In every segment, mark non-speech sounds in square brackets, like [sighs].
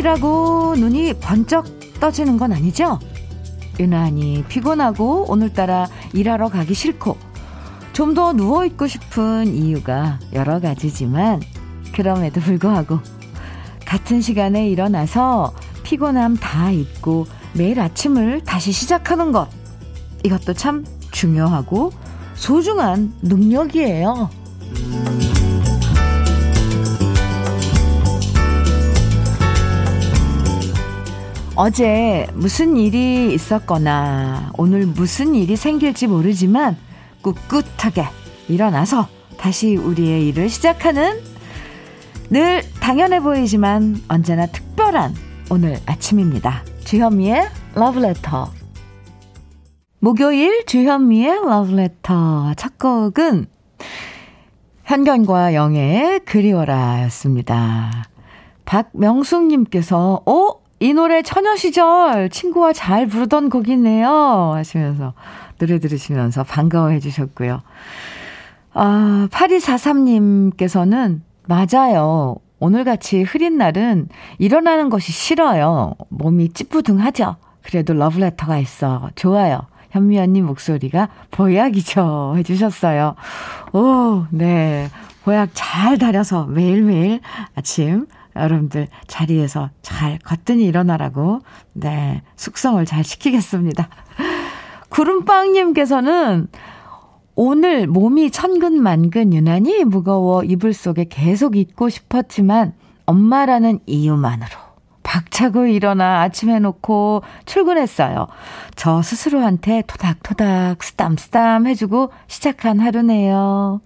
아침이라고 눈이 번쩍 떠지는 건 아니죠? 유난히 피곤하고 오늘따라 일하러 가기 싫고 좀 더 누워있고 싶은 이유가 여러 가지지만 그럼에도 불구하고 같은 시간에 일어나서 피곤함 다 잊고 매일 아침을 다시 시작하는 것 이것도 참 중요하고 소중한 능력이에요. 어제 무슨 일이 있었거나 오늘 무슨 일이 생길지 모르지만 꿋꿋하게 일어나서 다시 우리의 일을 시작하는 늘 당연해 보이지만 언제나 특별한 오늘 아침입니다. 주현미의 러브레터 목요일 주현미의 러브레터 첫 곡은 현견과 영의 그리워라 였습니다. 박명숙님께서 어? 이 노래 처녀 시절 친구와 잘 부르던 곡이네요. 하시면서 노래 들으시면서 반가워해 주셨고요. 아, 8243님께서는 맞아요. 오늘같이 흐린 날은 일어나는 것이 싫어요. 몸이 찌뿌둥하죠. 그래도 러브레터가 있어. 좋아요. 현미 언니 목소리가 보약이죠. 해주셨어요. 오, 네. 보약 잘 다려서 매일매일 아침 여러분들 자리에서 잘 거뜬히 일어나라고, 네, 숙성을 잘 시키겠습니다. [laughs] 구름빵님께서는 오늘 몸이 천근만근 유난히 무거워 이불 속에 계속 있고 싶었지만 엄마라는 이유만으로 박차고 일어나 아침 해놓고 출근했어요. 저 스스로한테 토닥토닥 쓰담쓰담 해주고 시작한 하루네요.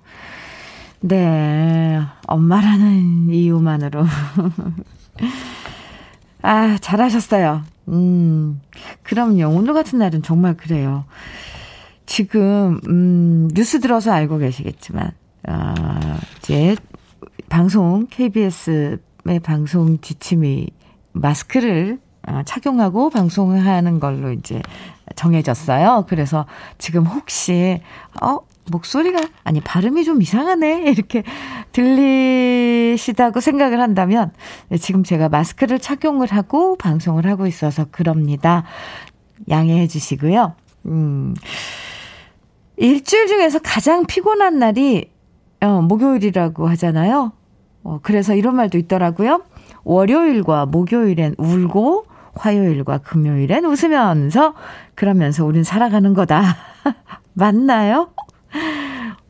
네, 엄마라는 이유만으로. [laughs] 아, 잘하셨어요. 음, 그럼요. 오늘 같은 날은 정말 그래요. 지금, 음, 뉴스 들어서 알고 계시겠지만, 아, 이제, 방송, KBS의 방송 지침이 마스크를 아, 착용하고 방송하는 걸로 이제 정해졌어요. 그래서 지금 혹시, 어, 목소리가, 아니, 발음이 좀 이상하네. [laughs] 이렇게 들리시다고 생각을 한다면, 네, 지금 제가 마스크를 착용을 하고 방송을 하고 있어서 그럽니다. 양해해 주시고요. 음, 일주일 중에서 가장 피곤한 날이, 어, 목요일이라고 하잖아요. 어, 그래서 이런 말도 있더라고요. 월요일과 목요일엔 울고, 화요일과 금요일엔 웃으면서, 그러면서 우린 살아가는 거다. [laughs] 맞나요?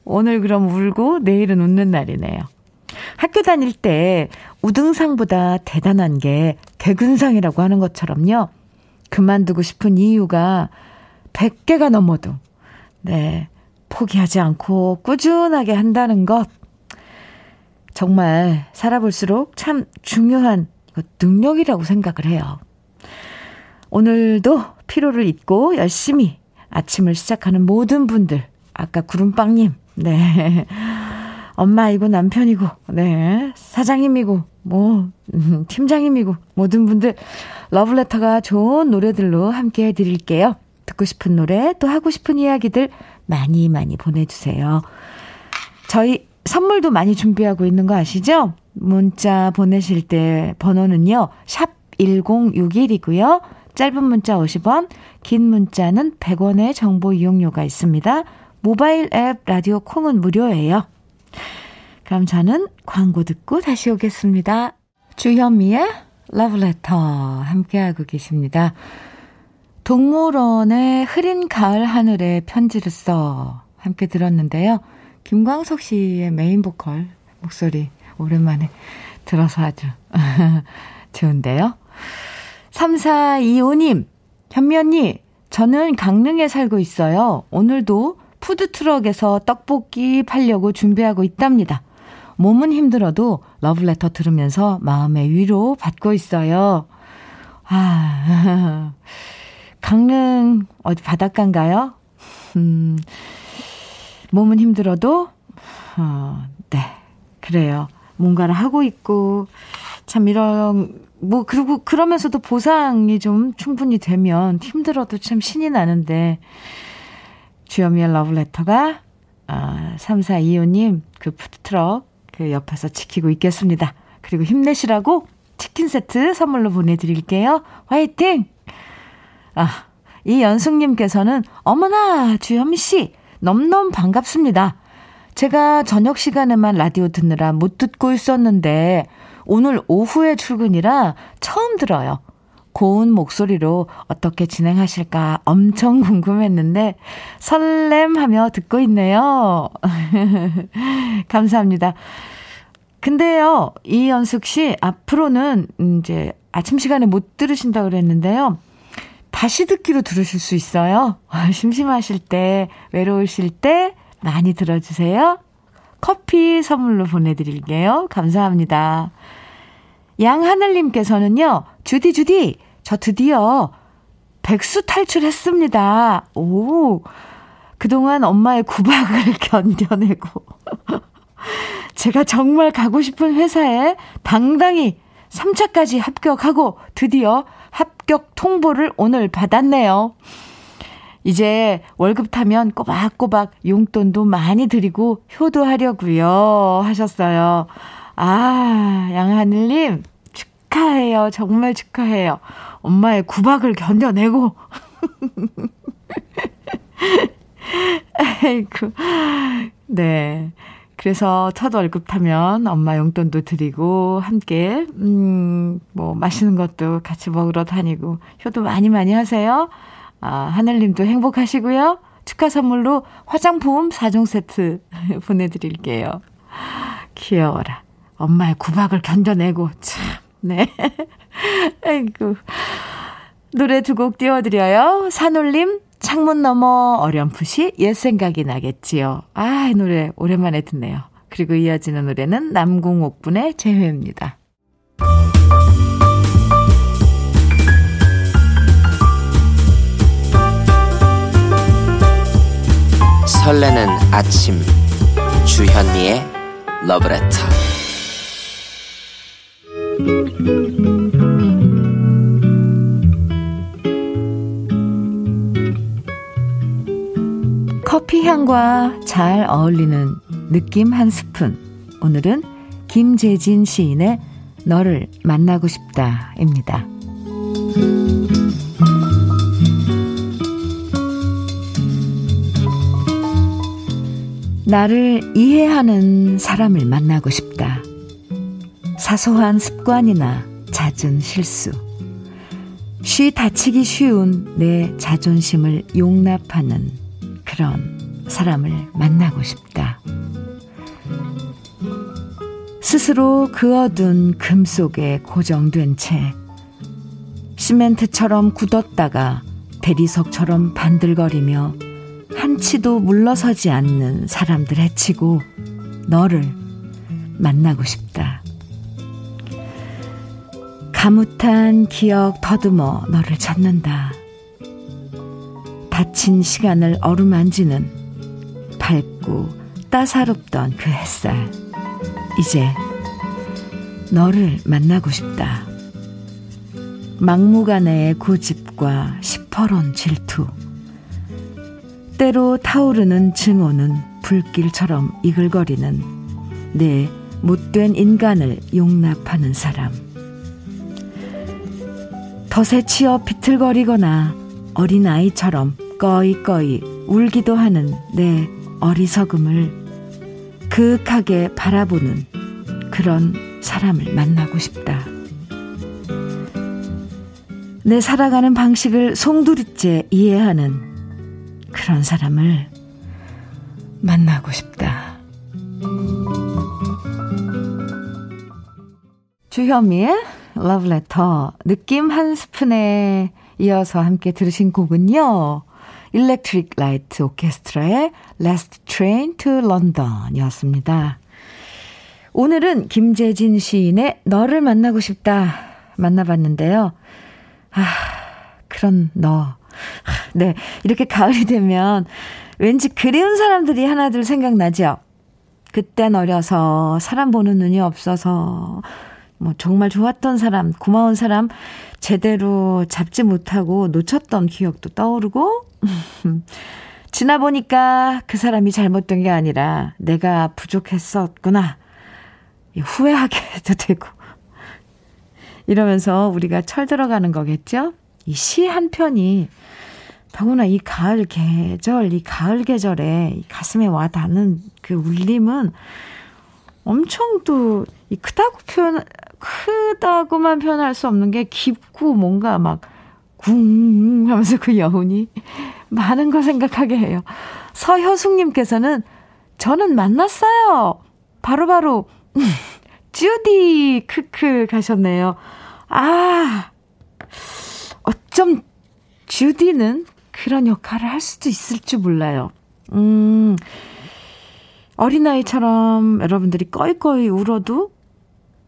오늘 그럼 울고 내일은 웃는 날이네요. 학교 다닐 때 우등상보다 대단한 게 개근상이라고 하는 것처럼요. 그만두고 싶은 이유가 100개가 넘어도, 네, 포기하지 않고 꾸준하게 한다는 것. 정말 살아볼수록 참 중요한 능력이라고 생각을 해요. 오늘도 피로를 잊고 열심히 아침을 시작하는 모든 분들, 아까 구름빵님, 네. 엄마이고 남편이고, 네. 사장님이고, 뭐, 음, 팀장님이고, 모든 분들, 러브레터가 좋은 노래들로 함께 해드릴게요. 듣고 싶은 노래, 또 하고 싶은 이야기들 많이 많이 보내주세요. 저희 선물도 많이 준비하고 있는 거 아시죠? 문자 보내실 때 번호는요, 샵 1061이고요. 짧은 문자 50원, 긴 문자는 100원의 정보 이용료가 있습니다. 모바일 앱 라디오 콩은 무료예요. 그럼 저는 광고 듣고 다시 오겠습니다. 주현미의 러브레터 함께하고 계십니다. 동물원의 흐린 가을 하늘에 편지를 써 함께 들었는데요. 김광석 씨의 메인 보컬 목소리 오랜만에 들어서 아주 [laughs] 좋은데요. 3425님, 현미 언니, 저는 강릉에 살고 있어요. 오늘도 푸드트럭에서 떡볶이 팔려고 준비하고 있답니다. 몸은 힘들어도 러브레터 들으면서 마음의 위로 받고 있어요. 아, [laughs] 강릉, 어디 바닷가인가요? 음, 몸은 힘들어도, 어, 네, 그래요. 뭔가를 하고 있고, 참 이런, 뭐, 그리고 그러면서도 보상이 좀 충분히 되면 힘들어도 참 신이 나는데, 주여미의 러브레터가 아, 3425님 그 푸드트럭 그 옆에서 지키고 있겠습니다. 그리고 힘내시라고 치킨 세트 선물로 보내드릴게요. 화이팅! 아, 이연숙님께서는 어머나 주현미 씨 넘넘 반갑습니다. 제가 저녁 시간에만 라디오 듣느라 못 듣고 있었는데 오늘 오후에 출근이라 처음 들어요. 고운 목소리로 어떻게 진행하실까 엄청 [laughs] 궁금했는데 설렘하며 듣고 있네요. [laughs] 감사합니다. 근데요, 이연숙 씨, 앞으로는 이제 아침 시간에 못 들으신다 그랬는데요. 다시 듣기로 들으실 수 있어요. [laughs] 심심하실 때, 외로우실 때 많이 들어주세요. 커피 선물로 보내드릴게요. 감사합니다. 양하늘님께서는요, 주디, 주디, 저 드디어 백수 탈출했습니다. 오, 그동안 엄마의 구박을 [laughs] 견뎌내고, [laughs] 제가 정말 가고 싶은 회사에 당당히 3차까지 합격하고 드디어 합격 통보를 오늘 받았네요. 이제 월급 타면 꼬박꼬박 용돈도 많이 드리고 효도하려고요 하셨어요. 아, 양하늘님 축하해요. 정말 축하해요. 엄마의 구박을 견뎌내고. [laughs] 아이고. 네. 그래서 첫 월급 타면 엄마 용돈도 드리고 함께 음 뭐 맛있는 것도 같이 먹으러 다니고 효도 많이 많이 하세요. 아, 하늘님도 행복하시고요. 축하 선물로 화장품 4종 세트 [laughs] 보내 드릴게요. 귀여워라. 엄마의 구박을 견뎌내고, 참, 네. [laughs] 아이고. 노래 두 곡 띄워드려요. 산울림, 창문 너머 어렴풋이 옛 생각이 나겠지요. 아, 이 노래 오랜만에 듣네요. 그리고 이어지는 노래는 남궁옥분의 재회입니다. 설레는 아침 주현미의 러브레터 커피 향과 잘 어울리는 느낌 한 스푼. 오늘은 김재진 시인의 너를 만나고 싶다입니다. 나를 이해하는 사람을 만나고 싶다. 사소한 습관이나 잦은 실수. 쉬 다치기 쉬운 내 자존심을 용납하는 그런 사람을 만나고 싶다. 스스로 그어둔 금 속에 고정된 채 시멘트처럼 굳었다가 대리석처럼 반들거리며 한치도 물러서지 않는 사람들 해치고 너를 만나고 싶다. 가뭇한 기억 더듬어 너를 찾는다. 다친 시간을 어루만지는 밝고 따사롭던 그 햇살. 이제 너를 만나고 싶다. 막무가내의 고집과 시퍼런 질투. 때로 타오르는 증오는 불길처럼 이글거리는 내 못된 인간을 용납하는 사람. 덫에 치어 비틀거리거나 어린아이처럼 꺼이꺼이 울기도 하는 내 어리석음을 그윽하게 바라보는 그런 사람을 만나고 싶다. 내 살아가는 방식을 송두리째 이해하는 그런 사람을 만나고 싶다. 주현미의 러브레터 느낌 한 스푼에 이어서 함께 들으신 곡은요. 일렉트릭 라이트 오케스트라의 Last Train to London 이었습니다. 오늘은 김재진 시인의 너를 만나고 싶다 만나봤는데요. 아, 그런 너. 네, 이렇게 가을이 되면 왠지 그리운 사람들이 하나둘 생각나죠? 그땐 어려서 사람 보는 눈이 없어서 뭐 정말 좋았던 사람, 고마운 사람 제대로 잡지 못하고 놓쳤던 기억도 떠오르고 [laughs] 지나 보니까 그 사람이 잘못된 게 아니라 내가 부족했었구나. 후회하게도 [laughs] 되고. 이러면서 우리가 철 들어가는 거겠죠? 이 시 한 편이 더구나 이 가을 계절, 이 가을 계절에 이 가슴에 와 닿는 그 울림은 엄청 또, 이 크다고 표현, 크다고만 표현할 수 없는 게 깊고 뭔가 막, 궁 하면서 그 여운이 많은 걸 생각하게 해요. 서효숙님께서는 저는 만났어요. 바로바로, [laughs] 바로 주디, 크크 가셨네요. 아, 어쩜 주디는 그런 역할을 할 수도 있을 줄 몰라요. 음, 어린아이처럼 여러분들이 꺼이꺼이 울어도,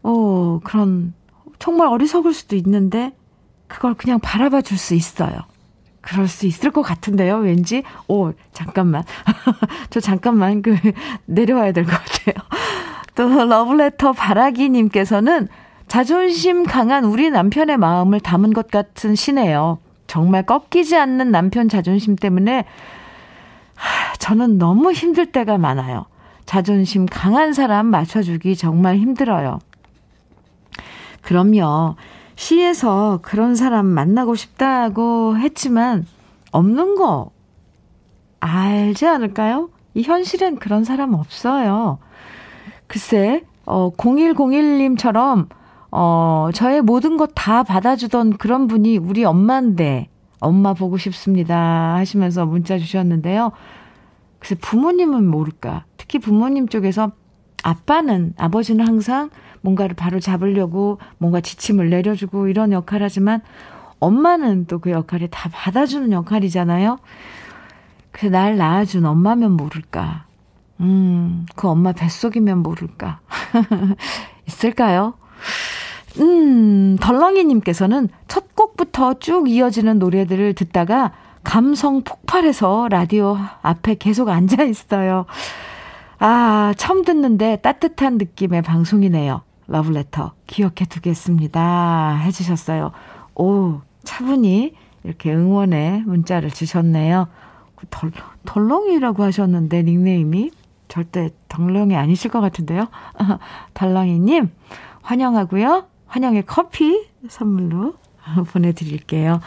어, 그런, 정말 어리석을 수도 있는데, 그걸 그냥 바라봐 줄 수 있어요. 그럴 수 있을 것 같은데요, 왠지. 오, 잠깐만. [laughs] 저 잠깐만, 그, [laughs] 내려와야 될 것 같아요. 또, 러브레터 바라기님께서는 자존심 강한 우리 남편의 마음을 담은 것 같은 시네요. 정말 꺾이지 않는 남편 자존심 때문에 저는 너무 힘들 때가 많아요. 자존심 강한 사람 맞춰주기 정말 힘들어요. 그럼요. 시에서 그런 사람 만나고 싶다고 했지만 없는 거 알지 않을까요? 이 현실엔 그런 사람 없어요. 글쎄, 어, 0101님처럼 어, 저의 모든 것 다 받아주던 그런 분이 우리 엄마인데, 엄마 보고 싶습니다. 하시면서 문자 주셨는데요. 그래서 부모님은 모를까. 특히 부모님 쪽에서 아빠는, 아버지는 항상 뭔가를 바로 잡으려고 뭔가 지침을 내려주고 이런 역할 하지만 엄마는 또 그 역할을 다 받아주는 역할이잖아요. 그래서 날 낳아준 엄마면 모를까. 음, 그 엄마 뱃속이면 모를까. [laughs] 있을까요? 음, 덜렁이님께서는 첫 곡부터 쭉 이어지는 노래들을 듣다가 감성 폭발해서 라디오 앞에 계속 앉아 있어요. 아, 처음 듣는데 따뜻한 느낌의 방송이네요. 러브레터 기억해 두겠습니다. 해주셨어요. 오, 차분히 이렇게 응원의 문자를 주셨네요. 그 덜, 덜렁이라고 하셨는데, 닉네임이. 절대 덜렁이 아니실 것 같은데요. [laughs] 덜렁이님, 환영하고요. 환영의 커피 선물로 [laughs] 보내드릴게요.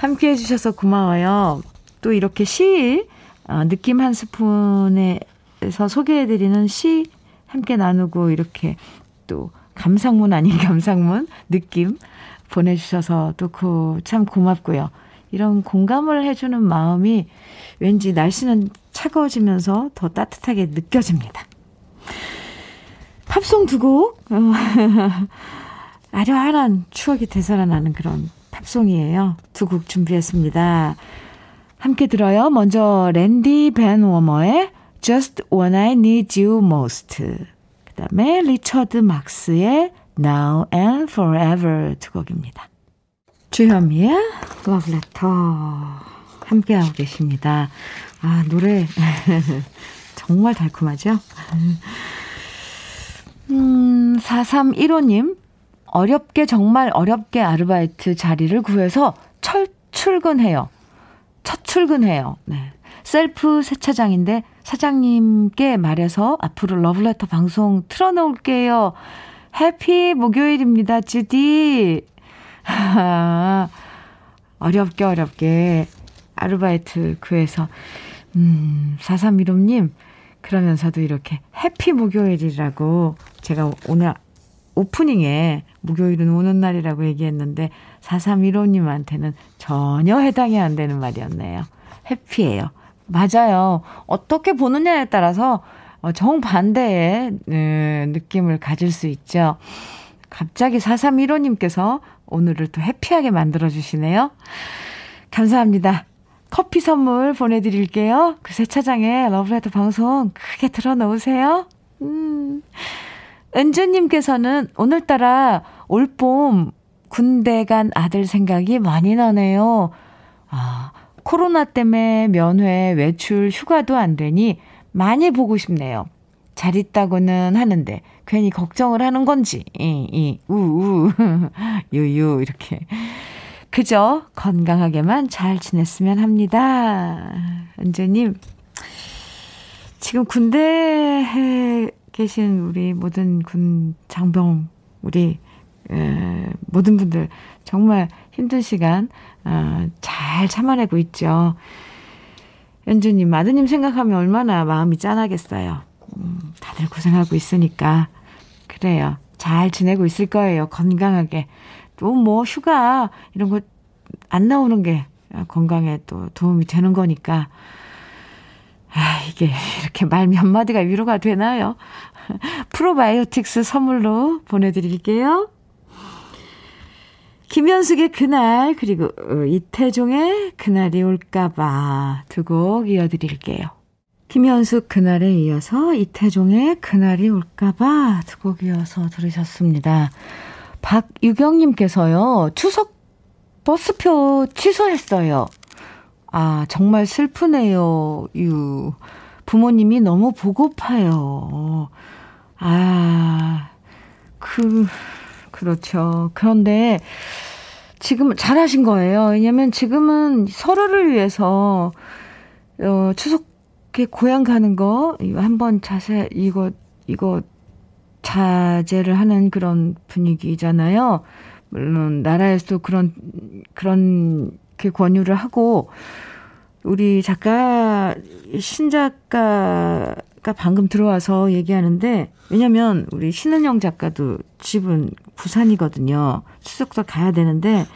함께 해주셔서 고마워요. 또 이렇게 시, 어, 느낌 한 스푼에서 소개해드리는 시 함께 나누고 이렇게 또 감상문 아닌 [laughs] 감상문 느낌 보내주셔서 또 그 참 고맙고요. 이런 공감을 해주는 마음이 왠지 날씨는 차가워지면서 더 따뜻하게 느껴집니다. 팝송 두 곡. [laughs] 아련한 추억이 되살아나는 그런 팝송이에요. 두 곡 준비했습니다. 함께 들어요. 먼저 랜디 벤 워머의 Just When I Need You Most 그 다음에 리처드 막스의 Now and Forever 두 곡입니다. 주현미의 Love Letter 함께하고 계십니다. 아 노래 [laughs] 정말 달콤하죠? 음, 4315님, 어렵게 정말 어렵게 아르바이트 자리를 구해서 철 출근해요. 첫 출근해요. 네. 셀프 세차장인데 사장님께 말해서 앞으로 러브레터 방송 틀어놓을게요. 해피 목요일입니다, 주디. [laughs] 어렵게 어렵게 아르바이트 구해서 음, 4315님 그러면서도 이렇게 해피 목요일이라고 제가 오늘 오프닝에 목요일은 오는 날이라고 얘기했는데 4315님한테는 전혀 해당이 안 되는 말이었네요. 해피예요. 맞아요. 어떻게 보느냐에 따라서 어, 정반대의 음, 느낌을 가질 수 있죠. 갑자기 4315님께서 오늘을 또 해피하게 만들어주시네요. 감사합니다. 커피 선물 보내드릴게요. 그 세차장에 러브레터 방송 크게 틀어놓으세요. 음. 은주님께서는 오늘따라 올봄 군대 간 아들 생각이 많이 나네요. 아, 코로나 때문에 면회, 외출, 휴가도 안 되니 많이 보고 싶네요. 잘 있다고는 하는데 괜히 걱정을 하는 건지, 이, 이, 우, 우, [laughs] 유유, 이렇게. 그저 건강하게만 잘 지냈으면 합니다. 은주님, 지금 군대에 계신 우리 모든 군 장병, 우리 에, 모든 분들 정말 힘든 시간, 어, 잘 참아내고 있죠. 연주님, 아드님 생각하면 얼마나 마음이 짠하겠어요. 음, 다들 고생하고 있으니까. 그래요. 잘 지내고 있을 거예요. 건강하게. 또 뭐 휴가 이런 거 안 나오는 게 건강에 또 도움이 되는 거니까. 아, 이게 이렇게 말 몇 마디가 위로가 되나요? 프로바이오틱스 선물로 보내드릴게요. 김현숙의 그날, 그리고 어, 이태종의 그날이 올까봐 두 곡 이어드릴게요. 김현숙 그날에 이어서 이태종의 그날이 올까봐 두 곡 이어서 들으셨습니다. 박유경님께서요, 추석 버스표 취소했어요. 아, 정말 슬프네요, 유. 부모님이 너무 보고파요. 아, 그, 그렇죠. 그런데 지금 잘하신 거예요. 왜냐면 지금은 서로를 위해서, 어, 추석에 고향 가는 거, 한번 자세, 이거, 이거 자제를 하는 그런 분위기잖아요. 물론, 나라에서도 그런, 그런, 게 권유를 하고, 우리 작가, 신작가 가 방금 들어와서 얘기하는데, 왜냐면 우리 신은영 작가도 집은 부산이거든요. 추석도 가야 되는데,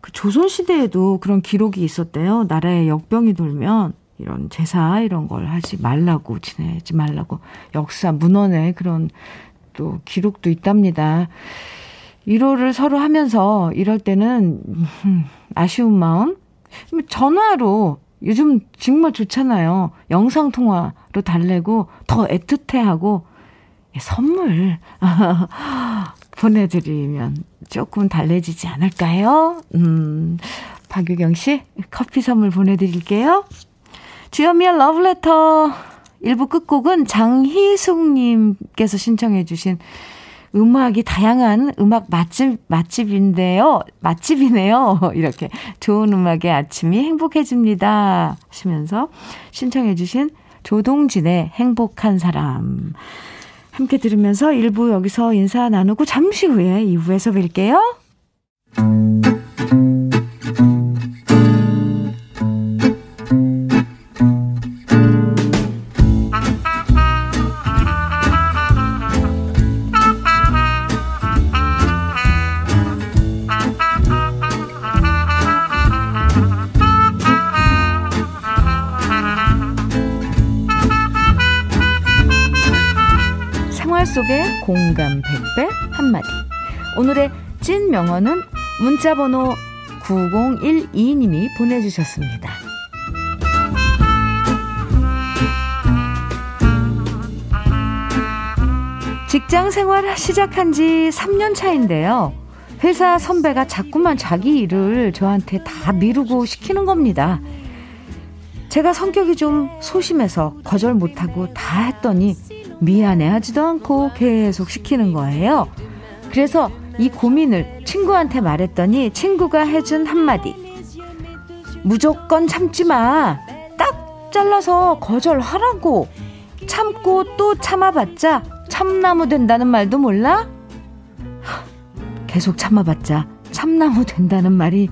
그 조선 시대에도 그런 기록이 있었대요. 나라에 역병이 돌면 이런 제사 이런 걸 하지 말라고, 지내지 말라고. 역사, 문헌에 그런 또 기록도 있답니다. 위로를 서로 하면서 이럴 때는 음, 아쉬운 마음, 전화로 요즘 정말 좋잖아요. 영상 통화로 달래고 더 애틋해하고 선물 [laughs] 보내드리면 조금 달래지지 않을까요? 음, 박유경 씨 커피 선물 보내드릴게요. 주현미의 러브레터 1부 끝곡은 장희숙님께서 신청해주신 음악이 다양한 음악 맛집, 맛집인데요. 맛집이네요. [laughs] 이렇게 좋은 음악의 아침이 행복해집니다. 하시면서 신청해주신 조동진의 행복한 사람. 함께 들으면서 1부 여기서 인사 나누고 잠시 후에 2부에서 뵐게요. 공감 100배 한마디. 오늘의 찐 명언은 문자번호 9012님이 보내주셨습니다. 직장 생활 시작한 지 3년 차인데요. 회사 선배가 자꾸만 자기 일을 저한테 다 미루고 시키는 겁니다. 제가 성격이 좀 소심해서 거절 못하고 다 했더니 미안해 하지도 않고 계속 시키는 거예요. 그래서 이 고민을 친구한테 말했더니 친구가 해준 한마디. 무조건 참지 마. 딱 잘라서 거절하라고. 참고 또 참아봤자 참나무 된다는 말도 몰라? 계속 참아봤자 참나무 된다는 말이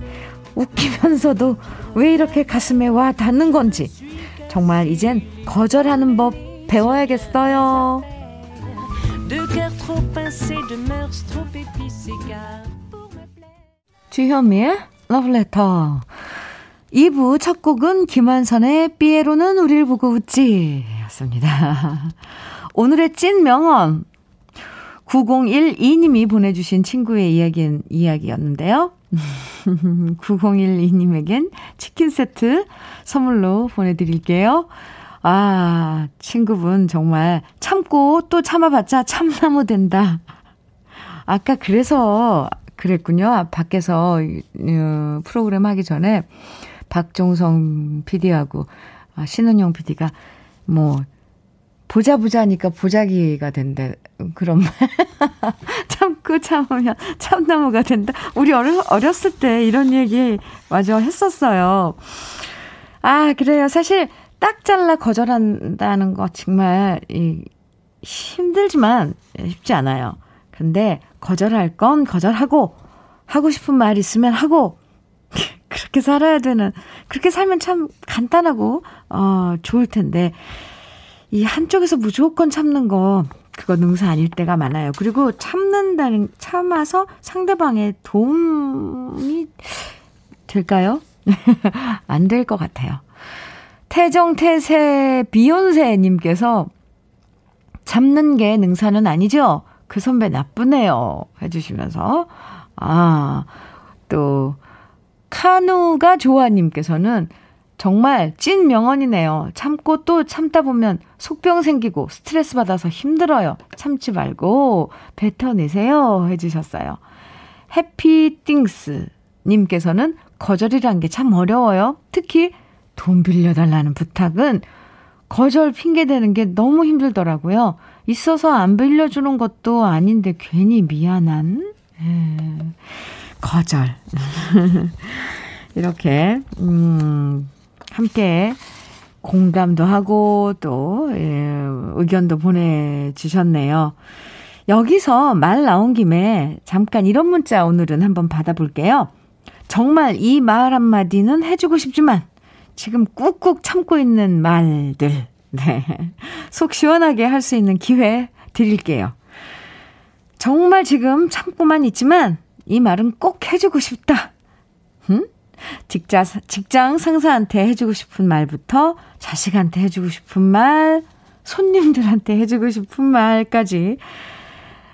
웃기면서도 왜 이렇게 가슴에 와 닿는 건지. 정말 이젠 거절하는 법 배워야겠어요. 주현미의 러브레터 2부 첫 곡은 김한선의 삐에로는 우릴 보고 웃지 였습니다. 오늘의 찐 명언 9012님이 보내주신 친구의 이야기, 이야기였는데요. [laughs] 9012님에겐 치킨 세트 선물로 보내드릴게요. 아, 친구분 정말 참고 또 참아봤자 참나무 된다. 아까 그래서 그랬군요. 아, 밖에서 어, 프로그램 하기 전에 박종성 PD하고 아, 신은영 PD가 뭐 보자 보자니까 보자기가 된대. 그런 말. [laughs] 참고 참으면 참나무가 된다. 우리 어렸을 때 이런 얘기 마저 했었어요. 아, 그래요. 사실 딱 잘라 거절한다는 거 정말 이 힘들지만 쉽지 않아요. 근데 거절할 건 거절하고, 하고 싶은 말 있으면 하고, [laughs] 그렇게 살아야 되는, 그렇게 살면 참 간단하고, 어, 좋을 텐데, 이 한쪽에서 무조건 참는 거, 그거 능사 아닐 때가 많아요. 그리고 참는다는, 참아서 상대방의 도움이 될까요? [laughs] 안 될 것 같아요. 태정태세 비욘세님께서 참는 게 능사는 아니죠? 그 선배 나쁘네요. 해주시면서. 아, 또, 카누가 좋아님께서는 정말 찐 명언이네요. 참고 또 참다 보면 속병 생기고 스트레스 받아서 힘들어요. 참지 말고 뱉어내세요. 해주셨어요. 해피띵스 님께서는 거절이란 게 참 어려워요. 특히 돈 빌려달라는 부탁은 거절 핑계대는 게 너무 힘들더라고요. 있어서 안 빌려주는 것도 아닌데 괜히 미안한 에, 예, 거절. [laughs] 이렇게 음 함께 공감도 하고 또 예, 의견도 보내주셨네요. 여기서 말 나온 김에 잠깐 이런 문자 오늘은 한번 받아볼게요. 정말 이 말 한마디는 해주고 싶지만 지금 꾹꾹 참고 있는 말들. 네. 속 시원하게 할 수 있는 기회 드릴게요. 정말 지금 참고만 있지만 이 말은 꼭 해주고 싶다. 응? 직장, 직장 상사한테 해주고 싶은 말부터 자식한테 해주고 싶은 말, 손님들한테 해주고 싶은 말까지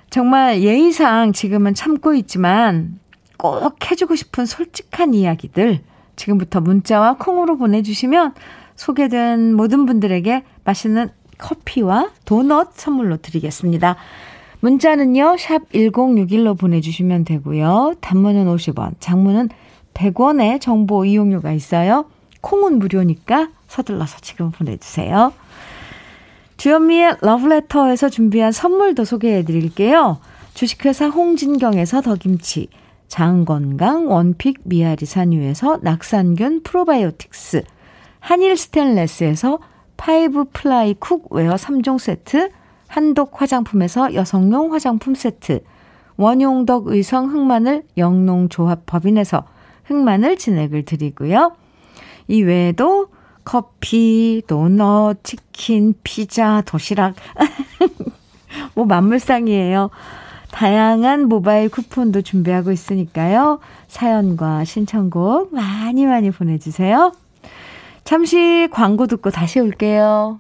정말 예의상 지금은 참고 있지만 꼭 해주고 싶은 솔직한 이야기들 지금부터 문자와 콩으로 보내주시면 소개된 모든 분들에게 맛있는 커피와 도넛 선물로 드리겠습니다. 문자는요, 샵 1061로 보내주시면 되고요. 단문은 50원, 장문은 100원의 정보 이용료가 있어요. 콩은 무료니까 서둘러서 지금 보내주세요. 주현미의 러브레터에서 준비한 선물도 소개해 드릴게요. 주식회사 홍진경에서 더김치, 장건강 원픽 미아리 산유에서 낙산균 프로바이오틱스, 한일 스텐레스에서 five ply cookware 3종 세트, 한독 화장품에서 여성용 화장품 세트, 원용덕 의성 흑마늘 영농조합 법인에서 흑마늘 진액을 드리고요. 이 외에도 커피, 도넛, 치킨, 피자, 도시락, [laughs] 뭐 만물상이에요. 다양한 모바일 쿠폰도 준비하고 있으니까요. 사연과 신청곡 많이 많이 보내주세요. 잠시 광고 듣고 다시 올게요.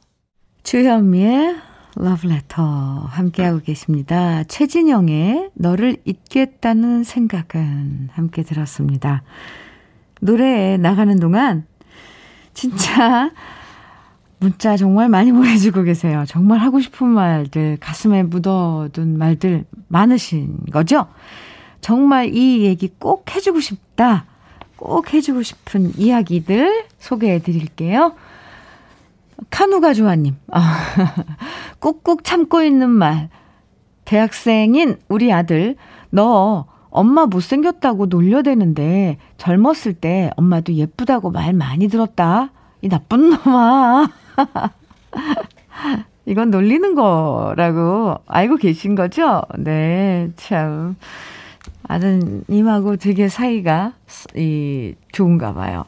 주현미의 러브레터 함께하고 계십니다. 최진영의 너를 잊겠다는 생각은 함께 들었습니다. 노래 나가는 동안 진짜 문자 정말 많이 [laughs] 보내주고 계세요. 정말 하고 싶은 말들, 가슴에 묻어둔 말들 많으신 거죠? 정말 이 얘기 꼭 해주고 싶다. 꼭 해주고 싶은 이야기들 소개해 드릴게요. 카누가 조아님. 아, [laughs] 꾹꾹 참고 있는 말. 대학생인 우리 아들, 너 엄마 못생겼다고 놀려대는데 젊었을 때 엄마도 예쁘다고 말 많이 들었다. 이 나쁜 놈아. [laughs] 이건 놀리는 거라고 알고 계신 거죠? 네, 참. 아드님하고 되게 사이가 이 좋은가 봐요.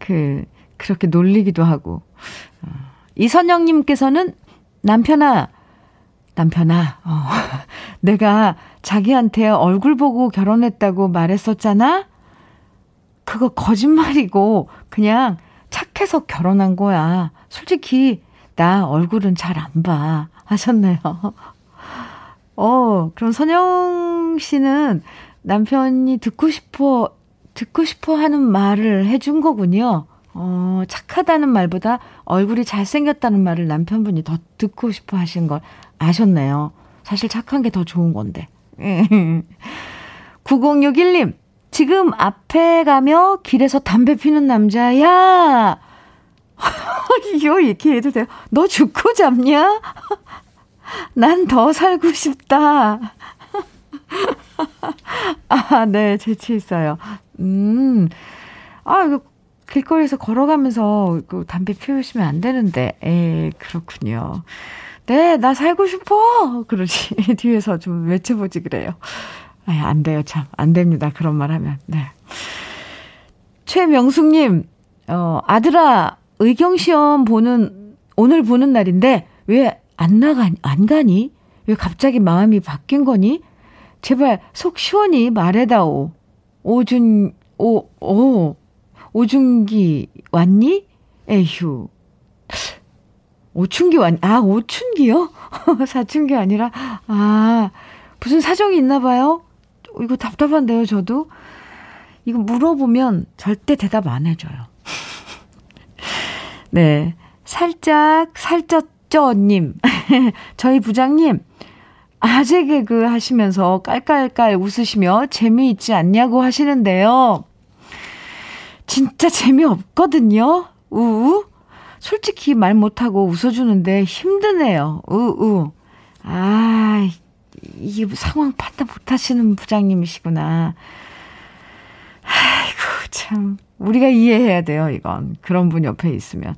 그 그렇게 놀리기도 하고. 어. 이선영 님께서는 남편아, 남편아, 어, [laughs] 내가 자기한테 얼굴 보고 결혼했다고 말했었잖아? 그거 거짓말이고, 그냥 착해서 결혼한 거야. 솔직히, 나 얼굴은 잘 안 봐. 하셨네요. 어, 그럼 선영 씨는 남편이 듣고 싶어, 듣고 싶어 하는 말을 해준 거군요. 어, 착하다는 말보다 얼굴이 잘생겼다는 말을 남편분이 더 듣고 싶어 하신 걸 아셨네요. 사실 착한 게 더 좋은 건데. [laughs] 9061님, 지금 앞에 가며 길에서 담배 피는 남자, 야! [laughs] 이거 이렇게 해도 돼요? 너 죽고 잡냐? [laughs] 난 더 살고 싶다. [laughs] 아, 네, 재치 있어요. 음, 아, 이거 길거리에서 걸어가면서 그 담배 피우시면 안 되는데, 에 그렇군요. 네, 나 살고 싶어! 그러지. 뒤에서 좀 외쳐보지 그래요. 아이, 안 돼요, 참. 안 됩니다. 그런 말 하면. 네. 최명숙님, 어, 아들아, 의경 시험 보는, 오늘 보는 날인데, 왜 안 나가, 안 가니? 왜 갑자기 마음이 바뀐 거니? 제발 속 시원히 말해다오. 오준, 오, 오, 오준기 왔니? 에휴. 오춘기 왔, 아, 오춘기요? [laughs] 사춘기 아니라, 아, 무슨 사정이 있나 봐요? 이거 답답한데요, 저도? 이거 물어보면 절대 대답 안 해줘요. 네. 살짝, 살쪘죠님. [laughs] 저희 부장님, 아재 개그 하시면서 깔깔깔 웃으시며 재미있지 않냐고 하시는데요. 진짜 재미없거든요. 우우. 솔직히 말 못하고 웃어주는데 힘드네요. 우우. 아, 이게 상황 판단 못하시는 부장님이시구나. 아이고, 참. 우리가 이해해야 돼요, 이건. 그런 분 옆에 있으면.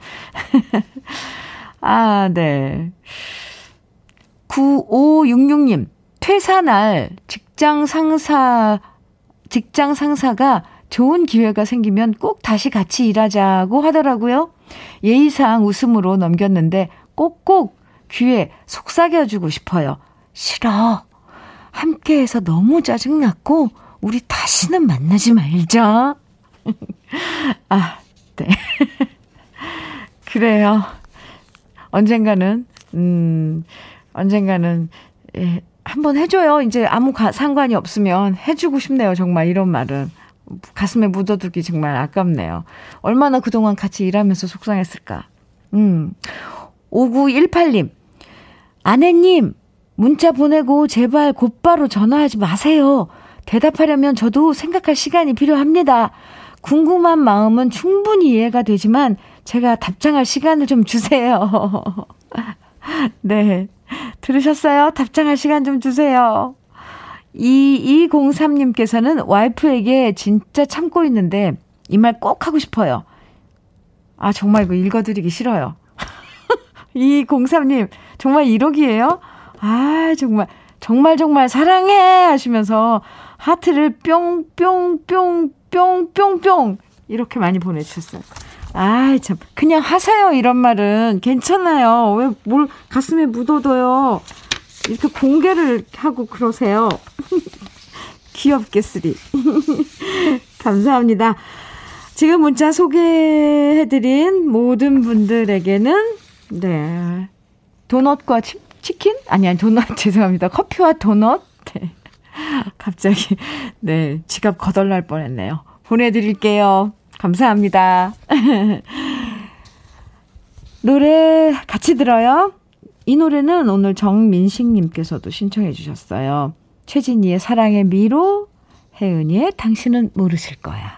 [laughs] 아, 네. 9566님, 퇴사날 직장 상사, 직장 상사가 좋은 기회가 생기면 꼭 다시 같이 일하자고 하더라고요. 예의상 웃음으로 넘겼는데 꼭꼭 귀에 속삭여주고 싶어요. 싫어. 함께해서 너무 짜증났고, 우리 다시는 만나지 말자. [laughs] [laughs] 아, 네. [laughs] 그래요. 언젠가는, 음, 언젠가는, 예, 한번 해줘요. 이제 아무 가, 상관이 없으면 해주고 싶네요. 정말 이런 말은. 가슴에 묻어두기 정말 아깝네요. 얼마나 그동안 같이 일하면서 속상했을까. 음. 5918님. 아내님, 문자 보내고 제발 곧바로 전화하지 마세요. 대답하려면 저도 생각할 시간이 필요합니다. 궁금한 마음은 충분히 이해가 되지만 제가 답장할 시간을 좀 주세요. [laughs] 네. 들으셨어요? 답장할 시간 좀 주세요. 2203님께서는 와이프에게 진짜 참고 있는데 이 말 꼭 하고 싶어요. 아, 정말 이거 읽어드리기 싫어요. [laughs] 2203님, 정말 1억이에요? 아, 정말, 정말 정말 사랑해! 하시면서 하트를 뿅 뿅 뿅 뿅뿅뿅 이렇게 많이 보내주셨어요. 아, 참. 그냥 하세요, 이런 말은. 괜찮아요. 왜 뭘 가슴에 묻어둬요. 이렇게 공개를 하고 그러세요. [laughs] 귀엽게시리. [laughs] 감사합니다. 지금 문자 소개해드린 모든 분들에게는, 네. 도넛과 치, 치킨? 아니, 아니, 도넛, [laughs] 죄송합니다. 커피와 도넛? 네. [laughs] 갑자기, 네. 지갑 거덜날 뻔 했네요. 보내드릴게요. 감사합니다. [laughs] 노래 같이 들어요. 이 노래는 오늘 정민식님께서도 신청해 주셨어요. 최진희의 사랑의 미로, 혜은이의 당신은 모르실 거야.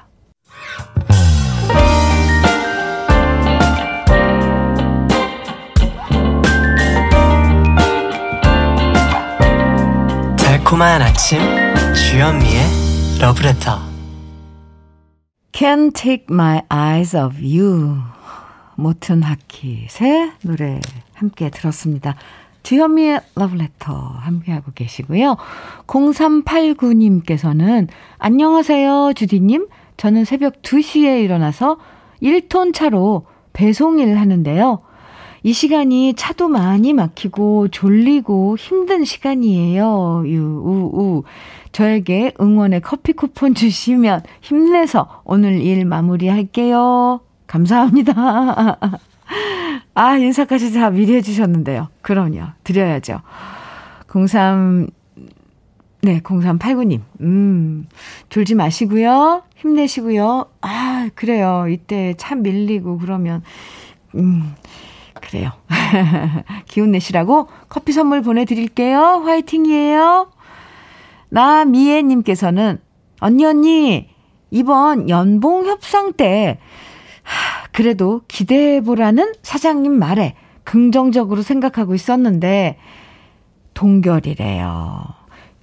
달콤한 아침 주현미의 러브레터 Can't take my eyes off you 모튼 하킷의 노래 함께 들었습니다. 주현미의 러브레터 함께하고 계시고요. 0389님께서는 안녕하세요 주디님. 저는 새벽 2시에 일어나서 1톤 차로 배송일 하는데요. 이 시간이 차도 많이 막히고 졸리고 힘든 시간이에요. 유, 우, 우. 저에게 응원의 커피 쿠폰 주시면 힘내서 오늘 일 마무리할게요. 감사합니다. [laughs] 아, 인사까지 다 미리 해주셨는데요. 그럼요. 드려야죠. 03, 네, 0389님. 음, 졸지 마시고요. 힘내시고요. 아, 그래요. 이때 참 밀리고 그러면, 음, 그래요. [laughs] 기운 내시라고 커피 선물 보내드릴게요. 화이팅이에요. 나미애님께서는, 언니, 언니, 이번 연봉 협상 때 그래도 기대해보라는 사장님 말에 긍정적으로 생각하고 있었는데, 동결이래요.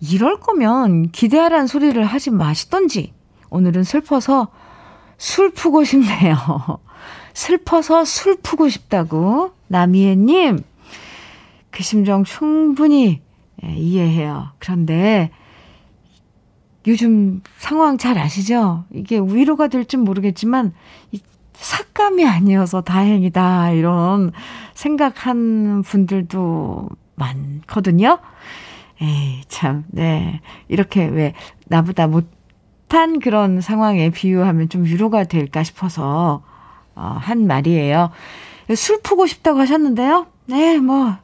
이럴 거면 기대하란 소리를 하지 마시던지, 오늘은 슬퍼서 술 푸고 싶네요. [laughs] 슬퍼서 술 푸고 싶다고. 나미애님, 그 심정 충분히 예, 이해해요. 그런데 요즘 상황 잘 아시죠? 이게 위로가 될진 모르겠지만 삭감이 아니어서 다행이다 이런 생각한 분들도 많거든요. 에이 참, 네 이렇게 왜 나보다 못 한 그런 상황에 비유하면 좀 위로가 될까 싶어서 어, 한 말이에요. 술 푸고 싶다고 하셨는데요. 네, 뭐,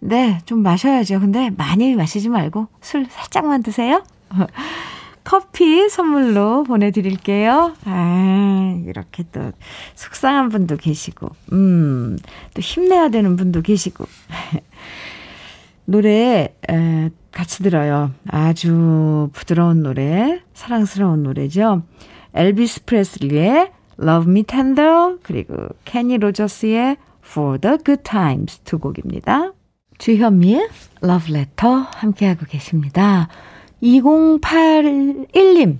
네, 좀 마셔야죠. 근데 많이 마시지 말고 술 살짝만 드세요. [laughs] 커피 선물로 보내드릴게요. 아, 이렇게 또 속상한 분도 계시고, 음, 또 힘내야 되는 분도 계시고. [laughs] 노래, 에, 같이 들어요. 아주 부드러운 노래, 사랑스러운 노래죠. 엘비스 프레슬리의 Love Me Tender, 그리고 케니 로저스의 For the Good Times 두 곡입니다. 주현미의 Love Letter 함께하고 계십니다. 2081님,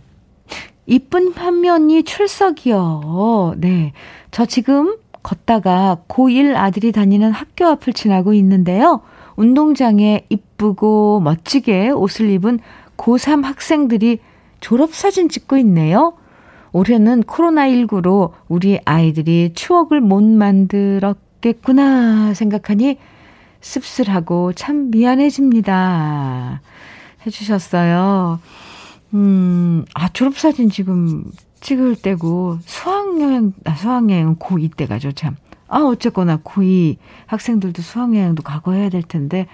이쁜 편면이 출석이요. 네. 저 지금 걷다가 고1 아들이 다니는 학교 앞을 지나고 있는데요. 운동장에 이쁘고 멋지게 옷을 입은 고3 학생들이 졸업사진 찍고 있네요. 올해는 코로나19로 우리 아이들이 추억을 못 만들었겠구나 생각하니 씁쓸하고 참 미안해집니다. 해주셨어요. 음, 아, 졸업사진 지금 찍을 때고, 수학여행, 아, 수학여행은 고2 때 가죠, 참. 아, 어쨌거나 고2 학생들도 수학여행도 가고 해야 될 텐데,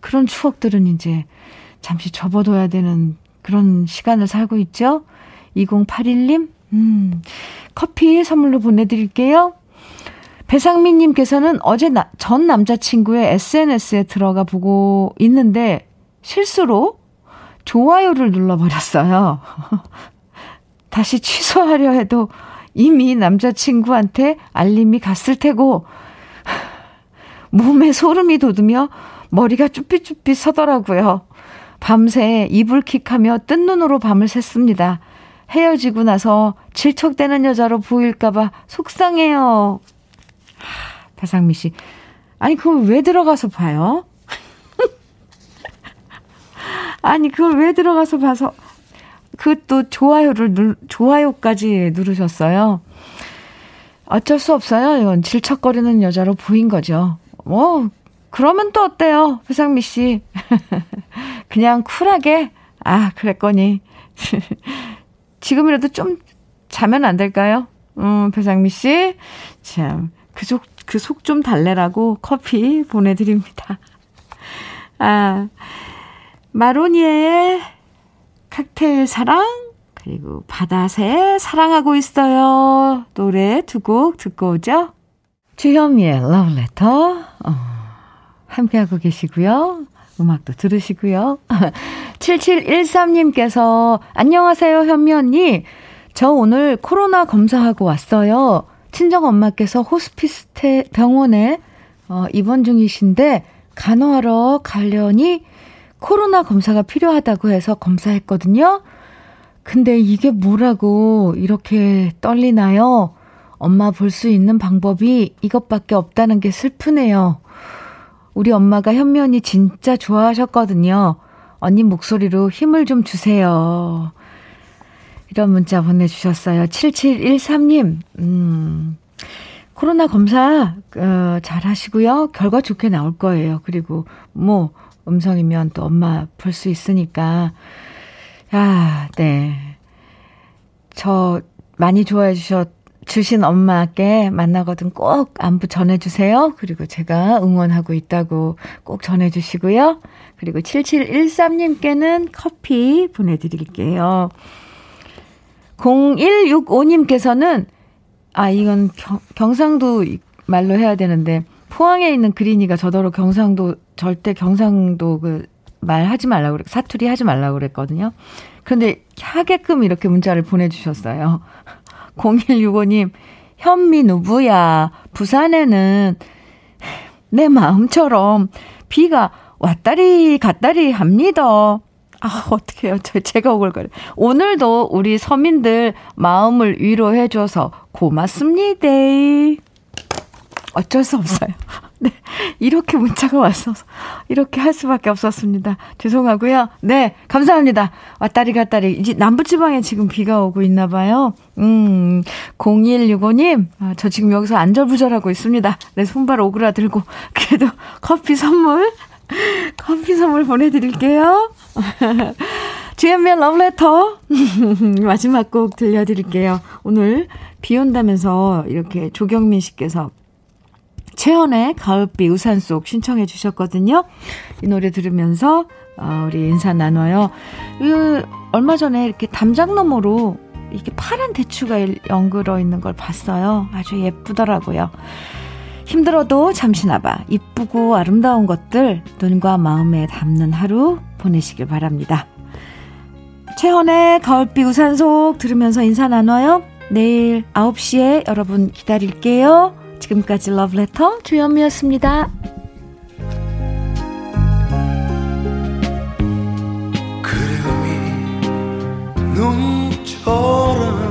그런 추억들은 이제 잠시 접어둬야 되는 그런 시간을 살고 있죠? 2081님, 음, 커피 선물로 보내드릴게요. 배상민님께서는 어제 나, 전 남자친구의 SNS에 들어가 보고 있는데 실수로 좋아요를 눌러버렸어요. [laughs] 다시 취소하려 해도 이미 남자친구한테 알림이 갔을 테고, [sighs] 몸에 소름이 돋으며 머리가 쭈삣쭈삣 서더라고요. 밤새 이불킥하며 뜬 눈으로 밤을 샜습니다. 헤어지고 나서 질척대는 여자로 보일까봐 속상해요. [sighs] 배상미 씨. 아니, 그걸 왜 들어가서 봐요? [laughs] 아니, 그걸 왜 들어가서 봐서, 그 또 좋아요를, 누, 좋아요까지 누르셨어요. 어쩔 수 없어요. 이건 질척거리는 여자로 보인 거죠. 뭐, 그러면 또 어때요? 배상미 씨. [laughs] 그냥 쿨하게, 아, 그랬거니. [laughs] 지금이라도 좀 자면 안 될까요? 음, 배상미 씨. 참, 그 속, 그 속 좀 달래라고 커피 보내드립니다. [laughs] 아, 마로니에의 칵테일 사랑, 그리고 바다새 사랑하고 있어요. 노래 두 곡 듣고 오죠. 주현미의 러브레터, 어, 함께하고 계시고요. 음악도 들으시고요. [laughs] 7713님께서 안녕하세요 현미 언니. 저 오늘 코로나 검사하고 왔어요. 친정 엄마께서 호스피스 병원에 어, 입원 중이신데 간호하러 가려니 코로나 검사가 필요하다고 해서 검사했거든요. 근데 이게 뭐라고 이렇게 떨리나요? 엄마 볼 수 있는 방법이 이것밖에 없다는 게 슬프네요. 우리 엄마가 현면이 진짜 좋아하셨거든요. 언니 목소리로 힘을 좀 주세요. 이런 문자 보내주셨어요. 7713님, 음, 코로나 검사, 어, 잘 하시고요. 결과 좋게 나올 거예요. 그리고 뭐, 음성이면 또 엄마 볼수 있으니까. 아, 네. 저 많이 좋아해 주셨, 주신 엄마께 만나거든 꼭 안부 전해주세요. 그리고 제가 응원하고 있다고 꼭 전해주시고요. 그리고 7713님께는 커피 보내드릴게요. 0165님께서는, 아, 이건 경, 경상도 말로 해야 되는데, 포항에 있는 그린이가 저더러 경상도, 절대 경상도 그 말 하지 말라고 그래, 사투리 하지 말라고 그랬거든요. 그런데 하게끔 이렇게 문자를 보내주셨어요. [laughs] 0165님, 현미 누구야? 부산에는 내 마음처럼 비가 왔다리 갔다리 합니다. 아, 어떡해요. 저, 제가 오글거려. 오늘도 우리 서민들 마음을 위로해줘서 고맙습니다. 어쩔 수 없어요. [laughs] 네. 이렇게 문자가 왔어서 이렇게 할 수밖에 없었습니다. 죄송하고요. 네. 감사합니다. 왔다리 갔다리. 이제 남부 지방에 지금 비가 오고 있나 봐요. 음. 0165 님. 아, 저 지금 여기서 안절부절하고 있습니다. 네. 손발 오그라들고 [laughs] 그래도 커피 선물 [laughs] 커피 선물 보내 드릴게요. 주연미의 러브레터 마지막 곡 들려드릴게요. 오늘 비 온다면서 이렇게 조경민 씨께서 채연의 가을비 우산 속 신청해 주셨거든요. 이 노래 들으면서 어, 우리 인사 나눠요. 그 얼마 전에 이렇게 담장 너머로 이렇게 파란 대추가 연그러 있는 걸 봤어요. 아주 예쁘더라고요. 힘들어도 잠시나마 이쁘고 아름다운 것들 눈과 마음에 담는 하루 보내시길 바랍니다. 최헌의 가을비 우산 속 들으면서 인사 나눠요. 내일 9시에 여러분 기다릴게요. 지금까지 러브레터 조현미였습니다. 그림이 눈처럼